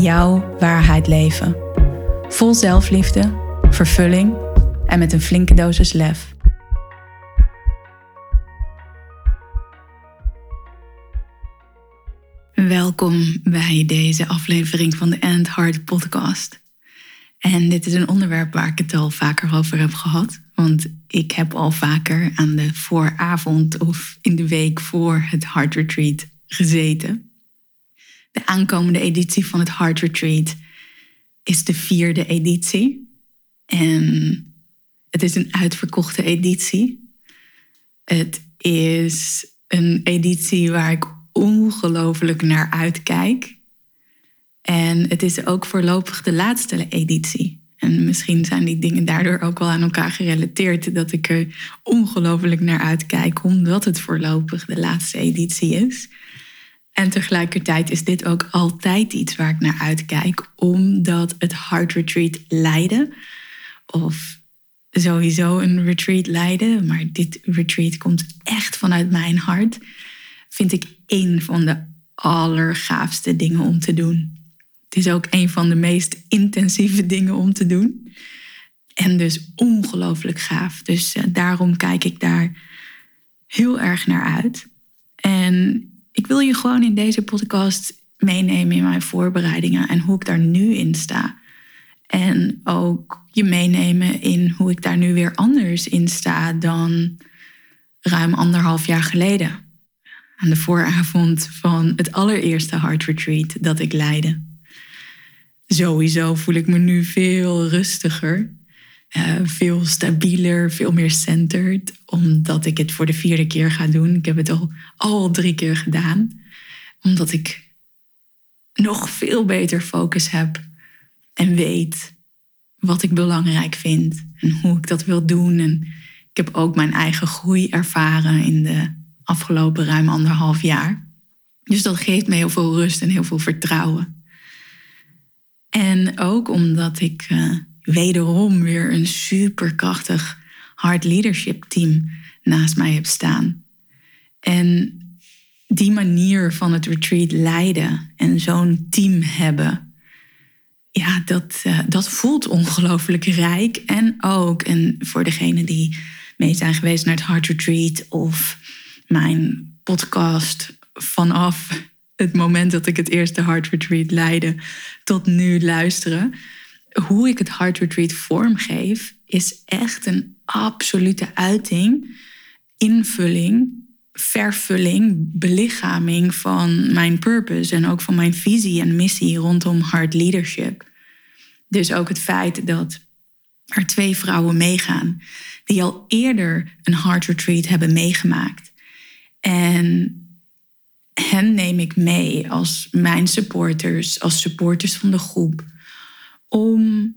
jouw waarheid leven. Vol zelfliefde, vervulling en met een flinke dosis lef. Welkom bij deze aflevering van de End Heart podcast. En dit is een onderwerp waar ik het al vaker over heb gehad. Want ik heb al vaker aan de vooravond of in de week voor het Heart Retreat gezeten de aankomende editie van het Heart Retreat is de vierde editie. En het is een uitverkochte editie. Het is een editie waar ik ongelooflijk naar uitkijk. En het is ook voorlopig de laatste editie. En misschien zijn die dingen daardoor ook wel aan elkaar gerelateerd. Dat ik er ongelooflijk naar uitkijk, omdat het voorlopig de laatste editie is. En tegelijkertijd is dit ook altijd iets waar ik naar uitkijk, omdat het Heart Retreat Leiden, of sowieso een retreat leiden, maar dit retreat komt echt vanuit mijn hart, vind ik een van de allergaafste dingen om te doen. Het is ook een van de meest intensieve dingen om te doen. En dus ongelooflijk gaaf. Dus eh, daarom kijk ik daar heel erg naar uit. En ik wil je gewoon in deze podcast meenemen in mijn voorbereidingen en hoe ik daar nu in sta. En ook je meenemen in hoe ik daar nu weer anders in sta dan ruim anderhalf jaar geleden. Aan de vooravond van het allereerste Heart Retreat dat ik leidde. Sowieso voel ik me nu veel rustiger, uh, veel stabieler, veel meer centered omdat ik het voor de vierde keer ga doen. Ik heb het al, al drie keer gedaan. Omdat ik nog veel beter focus heb en weet wat ik belangrijk vind en hoe ik dat wil doen. En ik heb ook mijn eigen groei ervaren in de afgelopen ruim anderhalf jaar. Dus dat geeft me heel veel rust en heel veel vertrouwen. En ook omdat ik uh, wederom weer een superkrachtig hard leadership team naast mij heb staan. En die manier van het retreat leiden en zo'n team hebben, ja, dat, uh, dat voelt ongelooflijk rijk. En ook, en voor degenen die mee zijn geweest naar het Heart Retreat of mijn podcast vanaf het moment dat ik het eerste Heart Retreat leidde tot nu luisteren, hoe ik het Heart Retreat vormgeef, is echt een absolute uiting, invulling, vervulling, belichaming van mijn purpose en ook van mijn visie en missie rondom hard leadership. Dus ook het feit dat er twee vrouwen meegaan die al eerder een hard retreat hebben meegemaakt. En hen neem ik mee als mijn supporters, als supporters van de groep, om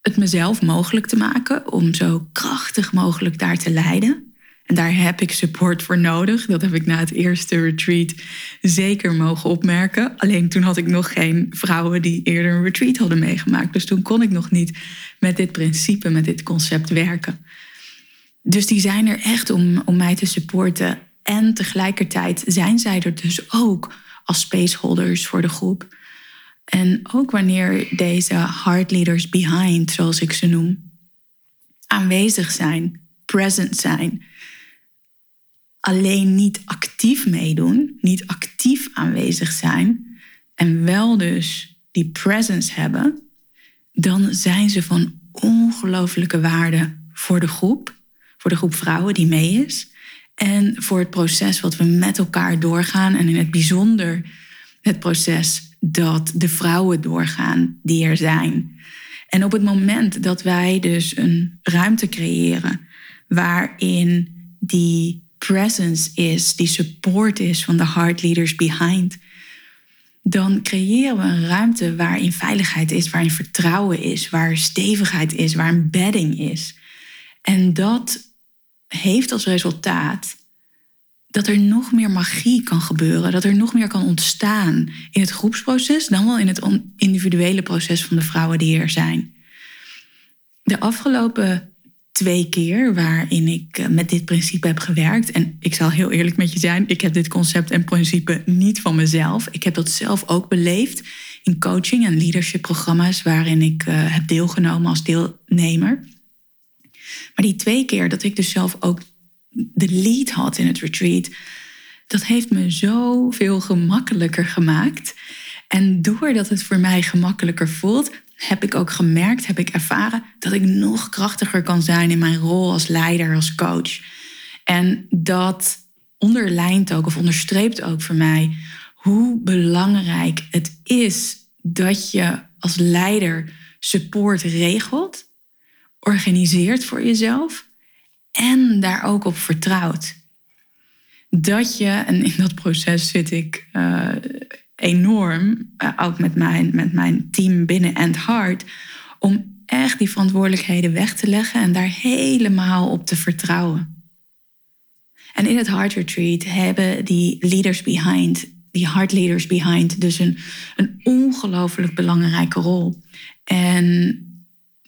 het mezelf mogelijk te maken om zo krachtig mogelijk daar te leiden. En daar heb ik support voor nodig. Dat heb ik na het eerste retreat zeker mogen opmerken. Alleen toen had ik nog geen vrouwen die eerder een retreat hadden meegemaakt. Dus toen kon ik nog niet met dit principe, met dit concept werken. Dus die zijn er echt om, om mij te supporten. En tegelijkertijd zijn zij er dus ook als spaceholders voor de groep. En ook wanneer deze hard leaders behind, zoals ik ze noem, aanwezig zijn, present zijn, alleen niet actief meedoen, niet actief aanwezig zijn en wel dus die presence hebben, dan zijn ze van ongelooflijke waarde voor de groep, voor de groep vrouwen die mee is en voor het proces wat we met elkaar doorgaan en in het bijzonder het proces dat de vrouwen doorgaan die er zijn. En op het moment dat wij dus een ruimte creëren waarin die presence is, die support is van de heart leaders behind, dan creëren we een ruimte waarin veiligheid is, waarin vertrouwen is, waar stevigheid is, waar een bedding is. En dat heeft als resultaat dat er nog meer magie kan gebeuren, dat er nog meer kan ontstaan in het groepsproces dan wel in het individuele proces van de vrouwen die er zijn. De afgelopen twee keer waarin ik eh, met dit principe heb gewerkt. En ik zal heel eerlijk met je zijn, ik heb dit concept en principe niet van mezelf. Ik heb dat zelf ook beleefd in coaching en leadership programma's waarin ik uh, heb deelgenomen als deelnemer. Maar die twee keer dat ik dus zelf ook de lead had in het retreat, dat heeft me zoveel gemakkelijker gemaakt. En doordat het voor mij gemakkelijker voelt, heb ik ook gemerkt, heb ik ervaren dat ik nog krachtiger kan zijn in mijn rol als leider, als coach. En dat onderlijnt ook of onderstreept ook voor mij hoe belangrijk het is dat je als leider support regelt, organiseert voor jezelf en daar ook op vertrouwt. Dat je, en in dat proces zit ik uh, enorm, uh, ook met mijn, met mijn team binnen And Heart, om echt die verantwoordelijkheden weg te leggen en daar helemaal op te vertrouwen. En in het Heart Retreat hebben die leaders behind, die heart leaders behind, dus een, een ongelooflijk belangrijke rol. En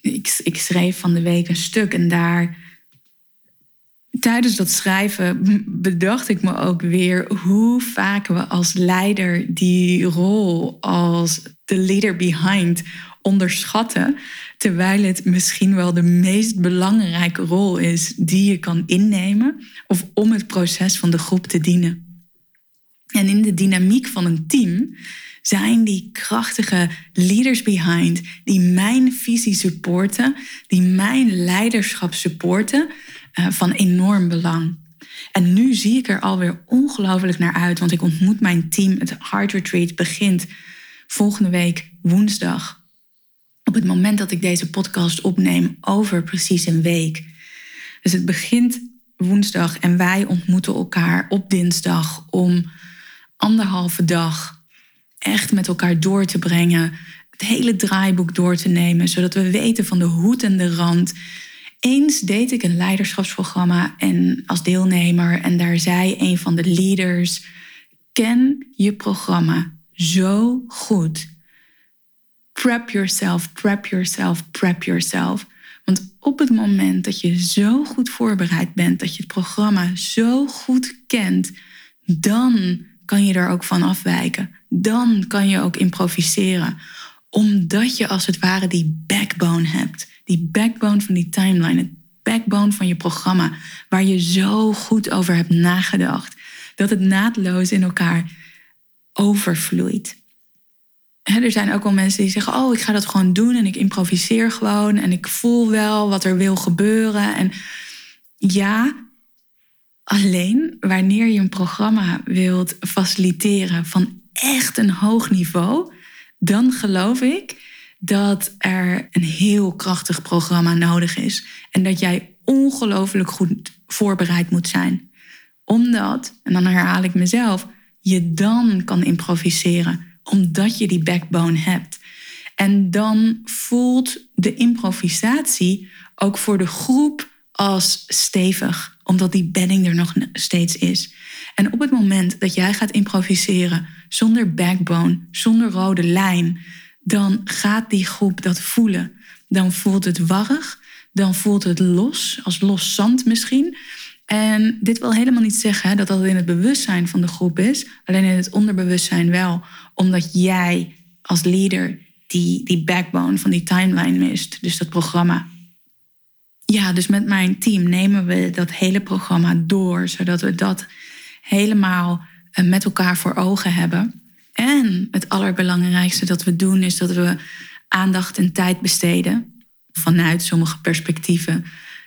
ik, ik schreef van de week een stuk en daar tijdens dat schrijven bedacht ik me ook weer hoe vaak we als leider die rol als de leader behind onderschatten. Terwijl het misschien wel de meest belangrijke rol is die je kan innemen of om het proces van de groep te dienen. En in de dynamiek van een team zijn die krachtige leaders behind die mijn visie supporten, die mijn leiderschap supporten, van enorm belang. En nu zie ik er alweer ongelooflijk naar uit, want ik ontmoet mijn team. Het Heart Retreat begint volgende week woensdag. Op het moment dat ik deze podcast opneem, over precies een week. Dus het begint woensdag en wij ontmoeten elkaar op dinsdag om anderhalve dag echt met elkaar door te brengen. Het hele draaiboek door te nemen, zodat we weten van de hoed en de rand eens deed ik een leiderschapsprogramma en als deelnemer en daar zei een van de leaders: ken je programma zo goed. Prep yourself, prep yourself, prep yourself. Want op het moment dat je zo goed voorbereid bent, dat je het programma zo goed kent, dan kan je er ook van afwijken. Dan kan je ook improviseren, omdat je als het ware die backbone hebt die backbone van die timeline, het backbone van je programma, waar je zo goed over hebt nagedacht, dat het naadloos in elkaar overvloeit. er zijn ook wel mensen die zeggen: Oh, ik ga dat gewoon doen en ik improviseer gewoon en ik voel wel wat er wil gebeuren. En ja, alleen wanneer je een programma wilt faciliteren van echt een hoog niveau, dan geloof ik dat er een heel krachtig programma nodig is. En dat jij ongelooflijk goed voorbereid moet zijn. Omdat, en dan herhaal ik mezelf, je dan kan improviseren. Omdat je die backbone hebt. En dan voelt de improvisatie ook voor de groep als stevig, omdat die bedding er nog steeds is. En op het moment dat jij gaat improviseren zonder backbone, zonder rode lijn, dan gaat die groep dat voelen. Dan voelt het warrig, dan voelt het los, als los zand misschien. En dit wil helemaal niet zeggen dat dat in het bewustzijn van de groep is, alleen in het onderbewustzijn wel, omdat jij als leader die, die backbone van die timeline mist, dus dat programma. Ja, dus met mijn team nemen we dat hele programma door, zodat we dat helemaal eh, met elkaar voor ogen hebben. En het allerbelangrijkste dat we doen is dat we aandacht en tijd besteden. Vanuit sommige perspectieven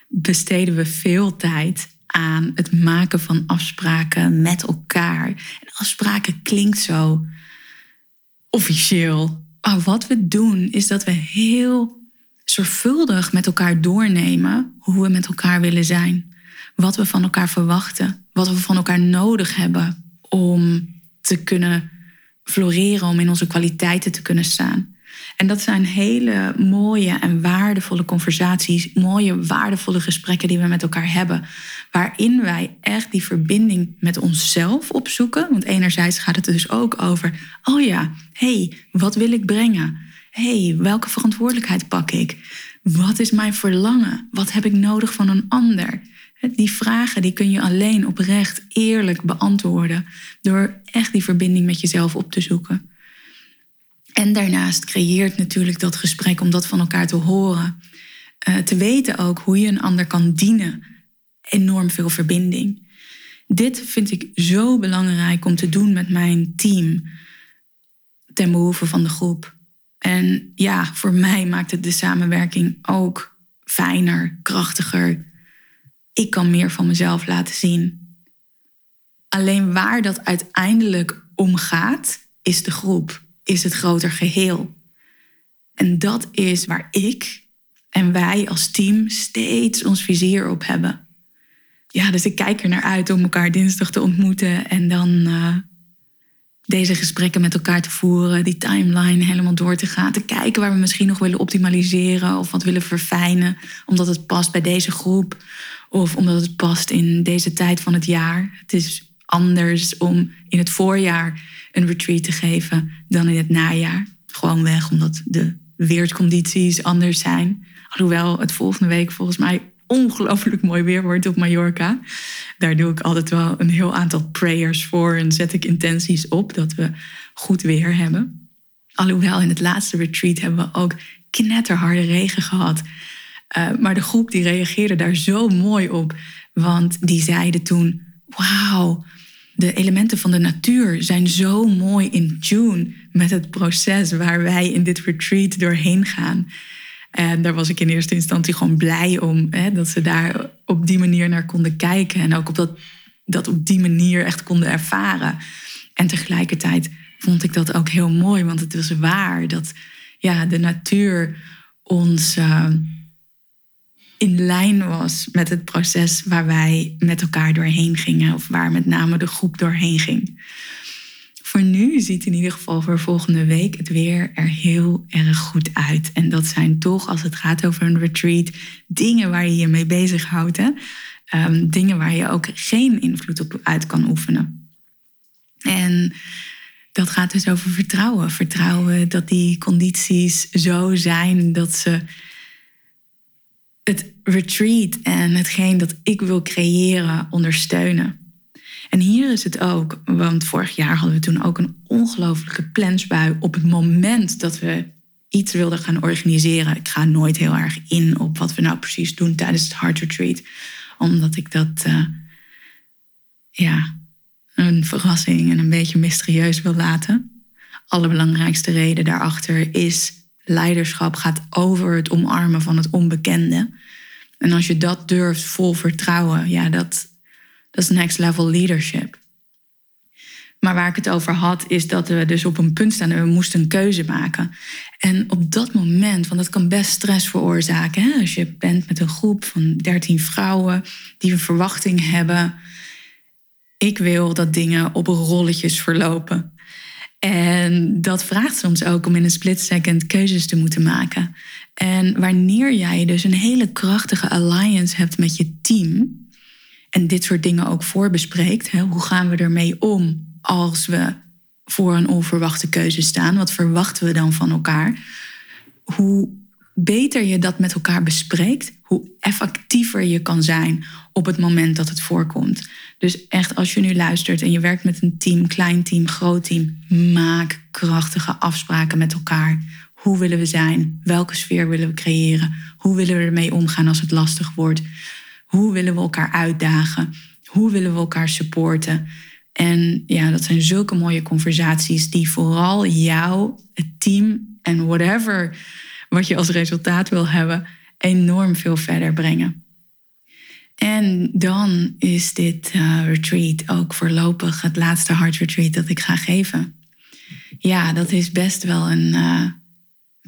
besteden we veel tijd aan het maken van afspraken met elkaar. En afspraken klinkt zo officieel. Maar wat we doen is dat we heel zorgvuldig met elkaar doornemen hoe we met elkaar willen zijn. Wat we van elkaar verwachten. Wat we van elkaar nodig hebben om te kunnen floreren, om in onze kwaliteiten te kunnen staan. En dat zijn hele mooie en waardevolle conversaties, mooie, waardevolle gesprekken die we met elkaar hebben. Waarin wij echt die verbinding met onszelf opzoeken. Want enerzijds gaat het dus ook over, oh ja, hey, wat wil ik brengen? hey, welke verantwoordelijkheid pak ik? Wat is mijn verlangen? Wat heb ik nodig van een ander? Die vragen die kun je alleen oprecht eerlijk beantwoorden door echt die verbinding met jezelf op te zoeken. En daarnaast creëert natuurlijk dat gesprek om dat van elkaar te horen. Uh, te weten ook hoe je een ander kan dienen. Enorm veel verbinding. Dit vind ik zo belangrijk om te doen met mijn team. Ten behoeve van de groep. En ja, voor mij maakt het de samenwerking ook fijner, krachtiger. Ik kan meer van mezelf laten zien. Alleen waar dat uiteindelijk om gaat, is de groep is het groter geheel. En dat is waar ik en wij als team steeds ons vizier op hebben. Ja, dus ik kijk er naar uit om elkaar dinsdag te ontmoeten en dan uh, deze gesprekken met elkaar te voeren, die timeline helemaal door te gaan, te kijken waar we misschien nog willen optimaliseren of wat willen verfijnen, omdat het past bij deze groep of omdat het past in deze tijd van het jaar. Het is anders om in het voorjaar een retreat te geven dan in het najaar. Gewoon weg omdat de weerscondities anders zijn. Alhoewel het volgende week volgens mij ongelooflijk mooi weer wordt op Mallorca. Daar doe ik altijd wel een heel aantal prayers voor en zet ik intenties op dat we goed weer hebben. Alhoewel in het laatste retreat hebben we ook knetterharde regen gehad. Uh, maar de groep die reageerde daar zo mooi op. Want die zeiden toen: Wauw, de elementen van de natuur zijn zo mooi in tune met het proces waar wij in dit retreat doorheen gaan. En daar was ik in eerste instantie gewoon blij om, hè, dat ze daar op die manier naar konden kijken en ook op dat, dat op die manier echt konden ervaren. En tegelijkertijd vond ik dat ook heel mooi, want het was waar dat ja, de natuur ons. Uh, in lijn was met het proces waar wij met elkaar doorheen gingen, of waar met name de groep doorheen ging. Voor nu ziet in ieder geval voor volgende week het weer er heel erg goed uit. En dat zijn toch, als het gaat over een retreat, dingen waar je je mee bezighoudt. Hè? Um, dingen waar je ook geen invloed op uit kan oefenen. En dat gaat dus over vertrouwen. Vertrouwen dat die condities zo zijn dat ze het retreat en hetgeen dat ik wil creëren ondersteunen. En hier is het ook, want vorig jaar hadden we toen ook een ongelofelijke plensbui op het moment dat we iets wilden gaan organiseren. Ik ga nooit heel erg in op wat we nou precies doen tijdens het Heart Retreat, omdat ik dat uh, ja, een verrassing en een beetje mysterieus wil laten. Allerbelangrijkste reden daarachter is leiderschap gaat over het omarmen van het onbekende. En als je dat durft vol vertrouwen, ja, dat, dat is next level leadership. Maar waar ik het over had, is dat we dus op een punt staan en we moesten een keuze maken. En op dat moment, want dat kan best stress veroorzaken. Hè? Als je bent met een groep van 13 vrouwen die een verwachting hebben. Ik wil dat dingen op rolletjes verlopen. En dat vraagt soms ook om in een split second keuzes te moeten maken. En wanneer jij dus een hele krachtige alliance hebt met je team en dit soort dingen ook voorbespreekt, hè, hoe gaan we ermee om als we voor een onverwachte keuze staan? Wat verwachten we dan van elkaar? Hoe beter je dat met elkaar bespreekt, hoe effectiever je kan zijn op het moment dat het voorkomt. Dus echt, als je nu luistert en je werkt met een team, klein team, groot team, maak krachtige afspraken met elkaar. Hoe willen we zijn? Welke sfeer willen we creëren? Hoe willen we ermee omgaan als het lastig wordt? Hoe willen we elkaar uitdagen? Hoe willen we elkaar supporten? En ja, dat zijn zulke mooie conversaties die vooral jou, het team en whatever wat je als resultaat wil hebben, enorm veel verder brengen. En dan is dit uh, retreat ook voorlopig het laatste hard retreat dat ik ga geven. Ja, dat is best wel een uh,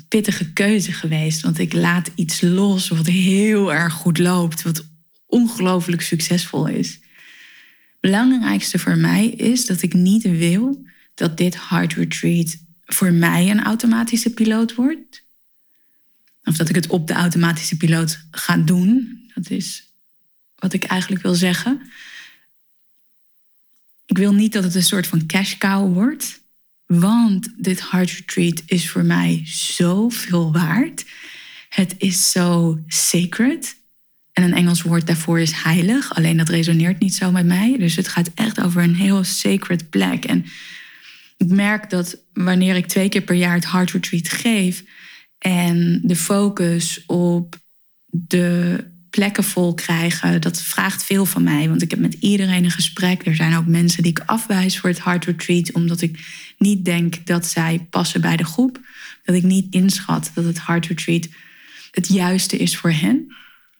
pittige keuze geweest. Want ik laat iets los wat heel erg goed loopt, wat ongelooflijk succesvol is. Belangrijkste voor mij is dat ik niet wil dat dit Heart Retreat voor mij een automatische piloot wordt. Of dat ik het op de automatische piloot ga doen. Dat is wat ik eigenlijk wil zeggen. Ik wil niet dat het een soort van cash cow wordt. Want dit Heart Retreat is voor mij zoveel waard. Het is zo sacred. En een Engels woord daarvoor is heilig. Alleen dat resoneert niet zo met mij. Dus het gaat echt over een heel sacred plek. En ik merk dat wanneer ik twee keer per jaar het Heart Retreat geef en de focus op de plekken vol krijgen, dat vraagt veel van mij. Want ik heb met iedereen een gesprek. Er zijn ook mensen die ik afwijs voor het Heart Retreat, omdat ik niet denk dat zij passen bij de groep. Dat ik niet inschat dat het Heart Retreat het juiste is voor hen.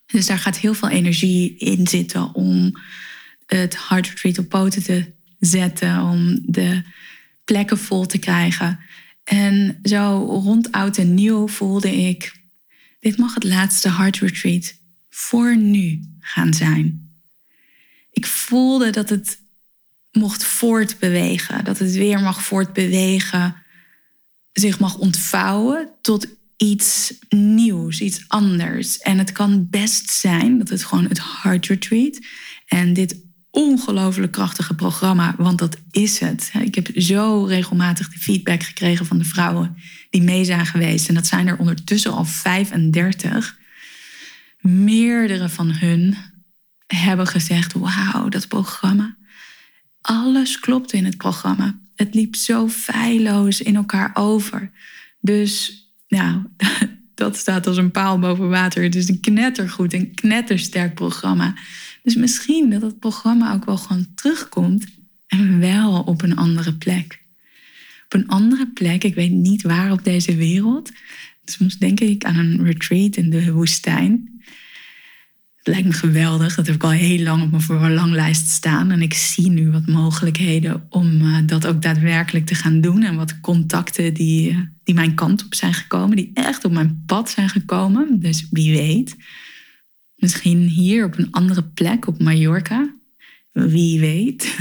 Dus daar gaat heel veel energie in zitten om het Heart Retreat op poten te zetten, om de plekken vol te krijgen. En zo rond oud en nieuw voelde ik, dit mag het laatste Heart Retreat voor nu gaan zijn. Ik voelde dat het mocht voortbewegen, dat het weer mag voortbewegen, zich mag ontvouwen tot iets nieuws, iets anders. En het kan best zijn dat het gewoon het Heart Retreat en dit ongelooflijk krachtige programma, want dat is het. Ik heb zo regelmatig de feedback gekregen van de vrouwen die mee zijn geweest. En dat zijn er ondertussen al 35. Meerdere van hun hebben gezegd: Wauw, dat programma. Alles klopte in het programma. Het liep zo feilloos in elkaar over. Dus, nou, dat staat als een paal boven water. Het is een knettergoed, een knettersterk programma. Dus misschien dat het programma ook wel gewoon terugkomt en wel op een andere plek. Op een andere plek, ik weet niet waar op deze wereld. Soms denk ik aan een retreat in de woestijn. Het lijkt me geweldig. Dat heb ik al heel lang op mijn verlanglijst staan. En ik zie nu wat mogelijkheden om eh, dat ook daadwerkelijk te gaan doen. En wat contacten die, eh, die mijn kant op zijn gekomen. Die echt op mijn pad zijn gekomen. Dus wie weet. Misschien hier op een andere plek, op Mallorca. Wie weet.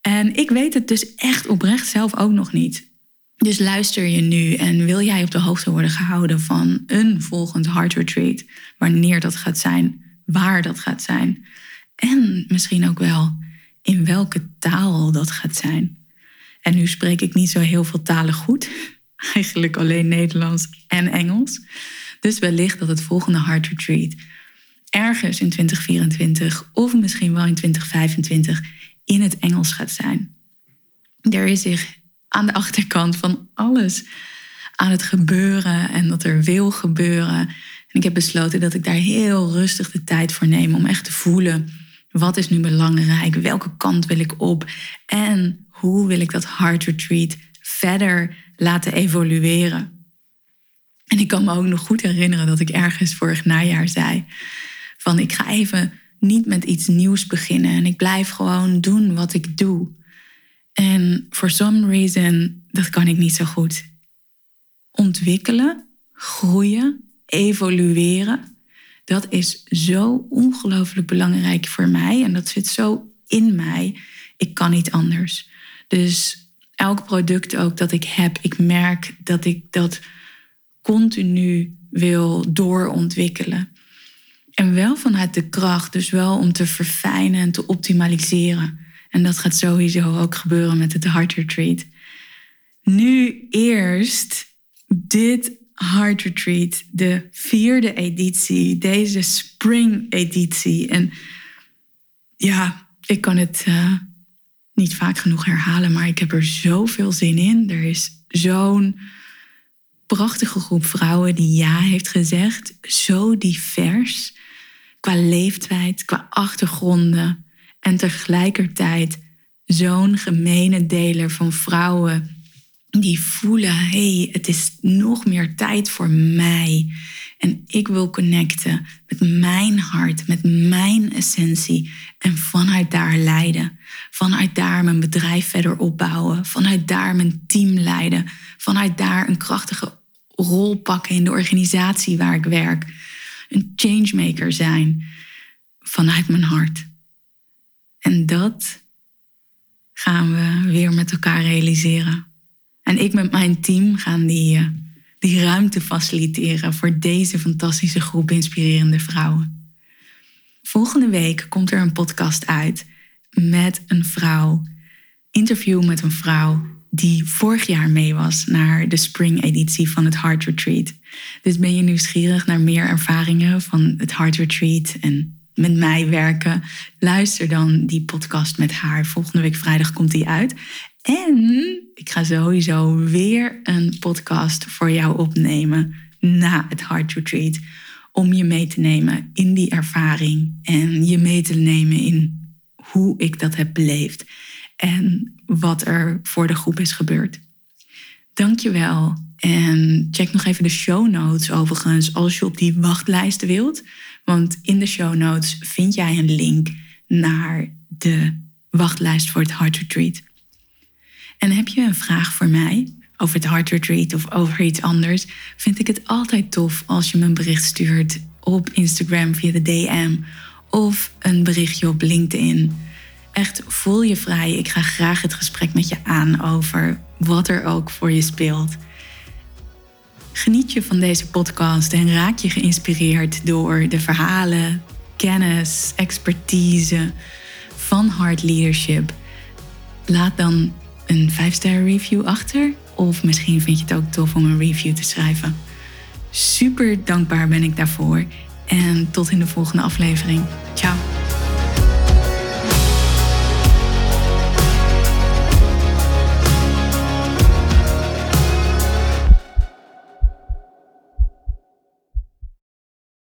En ik weet het dus echt oprecht zelf ook nog niet. Dus luister je nu en wil jij op de hoogte worden gehouden van een volgend Heart Retreat, wanneer dat gaat zijn, waar dat gaat zijn en misschien ook wel in welke taal dat gaat zijn. En nu spreek ik niet zo heel veel talen goed, eigenlijk alleen Nederlands en Engels. Dus wellicht dat het volgende Heart Retreat ergens in 2024 of misschien wel in 2025 in het Engels gaat zijn. Er is zich aan de achterkant van alles aan het gebeuren en dat er wil gebeuren. En ik heb besloten dat ik daar heel rustig de tijd voor neem om echt te voelen wat is nu belangrijk, welke kant wil ik op en hoe wil ik dat Heart Retreat verder laten evolueren. En ik kan me ook nog goed herinneren dat ik ergens vorig najaar zei van ik ga even niet met iets nieuws beginnen en ik blijf gewoon doen wat ik doe. En for some reason, dat kan ik niet zo goed. Ontwikkelen, groeien, evolueren, dat is zo ongelooflijk belangrijk voor mij en dat zit zo in mij. Ik kan niet anders. Dus elk product ook dat ik heb, ik merk dat ik dat continu wil doorontwikkelen. En wel vanuit de kracht, dus wel om te verfijnen en te optimaliseren. En dat gaat sowieso ook gebeuren met het Heart Retreat. Nu eerst dit Heart Retreat, de vierde editie, deze spring editie. En ja, ik kan het uh, niet vaak genoeg herhalen, maar ik heb er zoveel zin in. Er is zo'n prachtige groep vrouwen die ja heeft gezegd, zo divers qua leeftijd, qua achtergronden en tegelijkertijd zo'n gemene deler van vrouwen die voelen, hey, het is nog meer tijd voor mij. En ik wil connecten met mijn hart, met mijn essentie. En vanuit daar leiden. Vanuit daar mijn bedrijf verder opbouwen. Vanuit daar mijn team leiden. Vanuit daar een krachtige rol pakken in de organisatie waar ik werk een changemaker zijn vanuit mijn hart. En dat gaan we weer met elkaar realiseren. En ik met mijn team gaan die, eh, die ruimte faciliteren voor deze fantastische groep inspirerende vrouwen. Volgende week komt er een podcast uit met een vrouw, interview met een vrouw die vorig jaar mee was naar de spring-editie van het Heart Retreat. Dus ben je nieuwsgierig naar meer ervaringen van het Heart Retreat en met mij werken? Luister dan die podcast met haar. Volgende week vrijdag komt die uit. En ik ga sowieso weer een podcast voor jou opnemen na het Heart Retreat. Om je mee te nemen in die ervaring en je mee te nemen in hoe ik dat heb beleefd en wat er voor de groep is gebeurd. Dankjewel. En check nog even de show notes overigens als je op die wachtlijst wilt. Want in de show notes vind jij een link naar de wachtlijst voor het Heart Retreat. En heb je een vraag voor mij over het Heart Retreat of over iets anders, vind ik het altijd tof als je me een bericht stuurt op Instagram via de DM of een berichtje op LinkedIn. Echt voel je vrij. Ik ga graag het gesprek met je aan over wat er ook voor je speelt. Geniet je van deze podcast en raak je geïnspireerd door de verhalen, kennis, expertise van Hard Leadership? Laat dan een 5-ster review achter. Of misschien vind je het ook tof om een review te schrijven. Super dankbaar ben ik daarvoor. En tot in de volgende aflevering. Ciao.